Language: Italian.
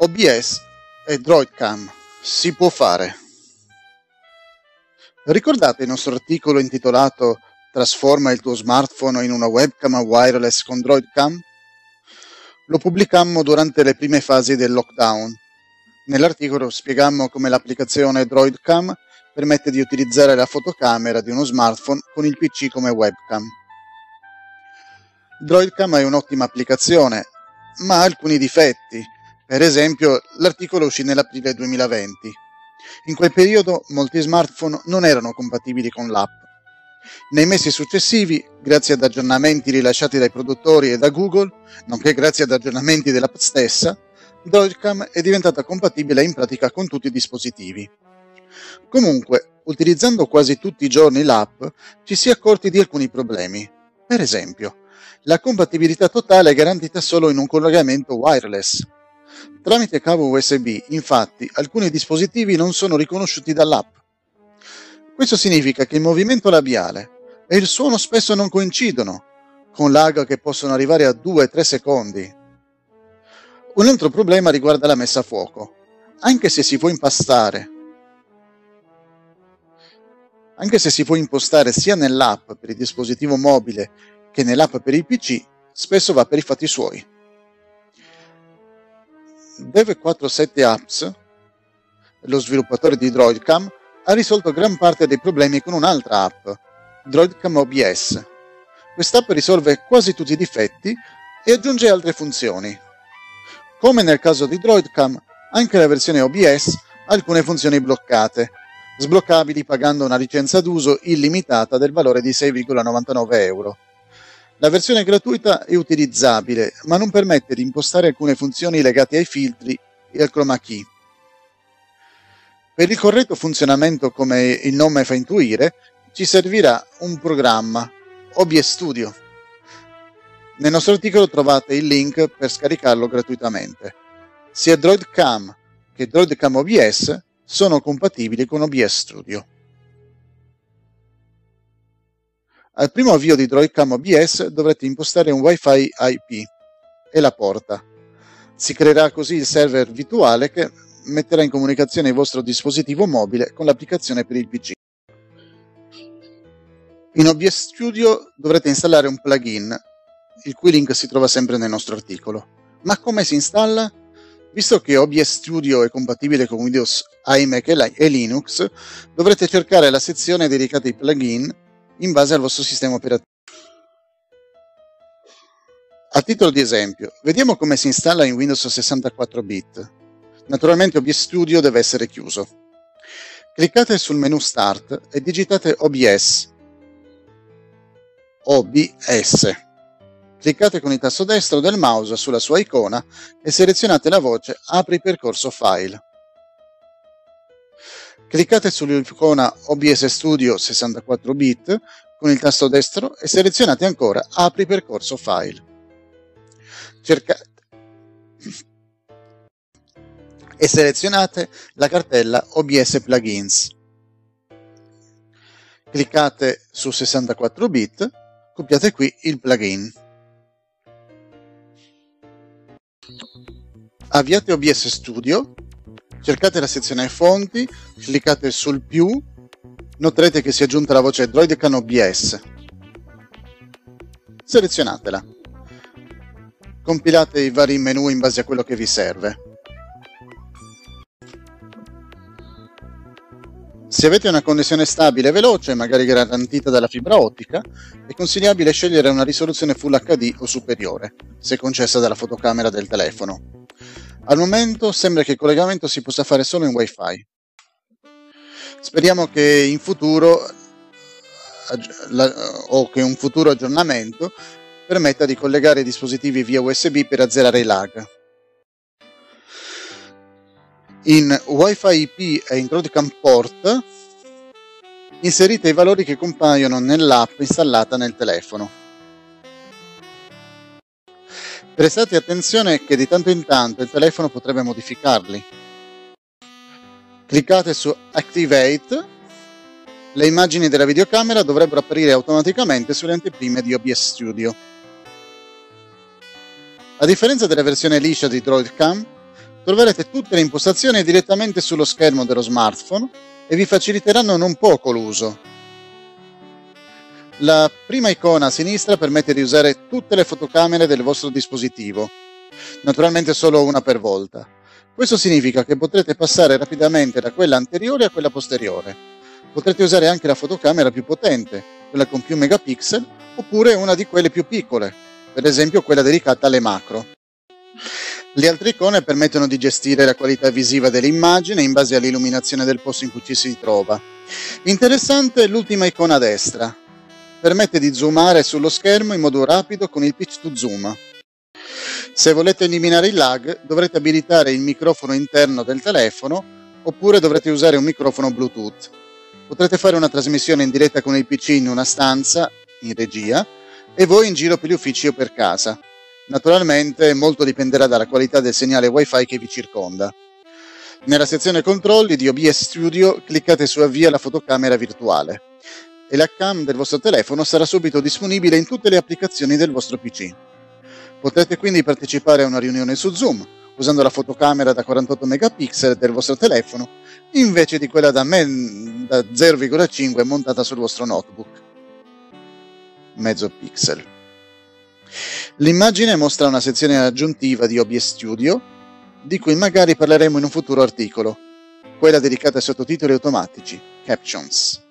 OBS e DroidCam. Si può fare. Ricordate il nostro articolo intitolato Trasforma il tuo smartphone in una webcam wireless con DroidCam? Lo pubblicammo durante le prime fasi del lockdown. Nell'articolo spiegammo come l'applicazione DroidCam permette di utilizzare la fotocamera di uno smartphone con il PC come webcam. DroidCam è un'ottima applicazione, ma ha alcuni difetti. Per esempio, l'articolo uscì nell'aprile 2020. In quel periodo molti smartphone non erano compatibili con l'app. Nei mesi successivi, grazie ad aggiornamenti rilasciati dai produttori e da Google, nonché grazie ad aggiornamenti dell'app stessa, Droidcam è diventata compatibile in pratica con tutti i dispositivi. Comunque, utilizzando quasi tutti i giorni l'app, ci si è accorti di alcuni problemi. Per esempio, la compatibilità totale è garantita solo in un collegamento wireless. Tramite cavo USB, infatti, alcuni dispositivi non sono riconosciuti dall'app. Questo significa che il movimento labiale e il suono spesso non coincidono, con lag che possono arrivare a 2-3 secondi. Un altro problema riguarda la messa a fuoco. Anche se si può impastare anche se si può impostare sia nell'app per il dispositivo mobile che nell'app per il PC spesso va per i fatti suoi. Dev47 Apps, lo sviluppatore di Droidcam, ha risolto gran parte dei problemi con un'altra app, Droidcam OBS. Quest'app risolve quasi tutti i difetti e aggiunge altre funzioni. Come nel caso di Droidcam, anche la versione OBS ha alcune funzioni bloccate, sbloccabili pagando una licenza d'uso illimitata del valore di 6,99 euro. La versione gratuita è utilizzabile, ma non permette di impostare alcune funzioni legate ai filtri e al chroma key. Per il corretto funzionamento, come il nome fa intuire, ci servirà un programma, OBS Studio. Nel nostro articolo trovate il link per scaricarlo gratuitamente. Sia DroidCam che DroidCam OBS sono compatibili con OBS Studio. Al primo avvio di Droidcam OBS dovrete impostare un Wi-Fi IP e la porta. Si creerà così il server virtuale che metterà in comunicazione il vostro dispositivo mobile con l'applicazione per il PC. In OBS Studio dovrete installare un plugin, il cui link si trova sempre nel nostro articolo. Ma come si installa? Visto che OBS Studio è compatibile con Windows, iMac e Linux, dovrete cercare la sezione dedicata ai plugin in base al vostro sistema operativo. A titolo di esempio, vediamo come si installa in Windows 64 bit. Naturalmente OBS Studio deve essere chiuso. Cliccate sul menu Start e digitate OBS. OBS. Cliccate con il tasto destro del mouse sulla sua icona e selezionate la voce Apri percorso file. Cliccate sull'icona OBS Studio 64 bit con il tasto destro e selezionate ancora Apri percorso file. Cercate e selezionate la cartella OBS Plugins. Cliccate su 64 bit, copiate qui il plugin. Avviate OBS Studio cercate la sezione fonti, cliccate sul più, noterete che si è aggiunta la voce Droidcan OBS. Selezionatela. Compilate i vari menu in base a quello che vi serve. Se avete una connessione stabile e veloce, magari garantita dalla fibra ottica, è consigliabile scegliere una risoluzione Full HD o superiore, se concessa dalla fotocamera del telefono. Al momento sembra che il collegamento si possa fare solo in wifi. Speriamo che in futuro o che un futuro aggiornamento permetta di collegare i dispositivi via USB per azzerare i lag. In Wi-Fi IP e in Broadcom Port inserite i valori che compaiono nell'app installata nel telefono. Prestate attenzione che di tanto in tanto il telefono potrebbe modificarli. Cliccate su Activate, le immagini della videocamera dovrebbero apparire automaticamente sulle anteprime di OBS Studio. A differenza della versione liscia di DroidCam, Troverete tutte le impostazioni direttamente sullo schermo dello smartphone e vi faciliteranno non poco l'uso. La prima icona a sinistra permette di usare tutte le fotocamere del vostro dispositivo, naturalmente solo una per volta. Questo significa che potrete passare rapidamente da quella anteriore a quella posteriore. Potrete usare anche la fotocamera più potente, quella con più megapixel, oppure una di quelle più piccole, per esempio quella dedicata alle macro. Le altre icone permettono di gestire la qualità visiva dell'immagine in base all'illuminazione del posto in cui ci si trova. Interessante l'ultima icona a destra. Permette di zoomare sullo schermo in modo rapido con il pitch to zoom. Se volete eliminare il lag dovrete abilitare il microfono interno del telefono oppure dovrete usare un microfono Bluetooth. Potrete fare una trasmissione in diretta con il PC in una stanza, in regia, e voi in giro per gli uffici o per casa. Naturalmente molto dipenderà dalla qualità del segnale wifi che vi circonda. Nella sezione controlli di OBS Studio cliccate su avvia la fotocamera virtuale e la cam del vostro telefono sarà subito disponibile in tutte le applicazioni del vostro PC. Potrete quindi partecipare a una riunione su Zoom usando la fotocamera da 48 megapixel del vostro telefono invece di quella da, men- da 0,5 montata sul vostro notebook. Mezzo pixel. L'immagine mostra una sezione aggiuntiva di OBS Studio, di cui magari parleremo in un futuro articolo, quella dedicata ai sottotitoli automatici, Captions.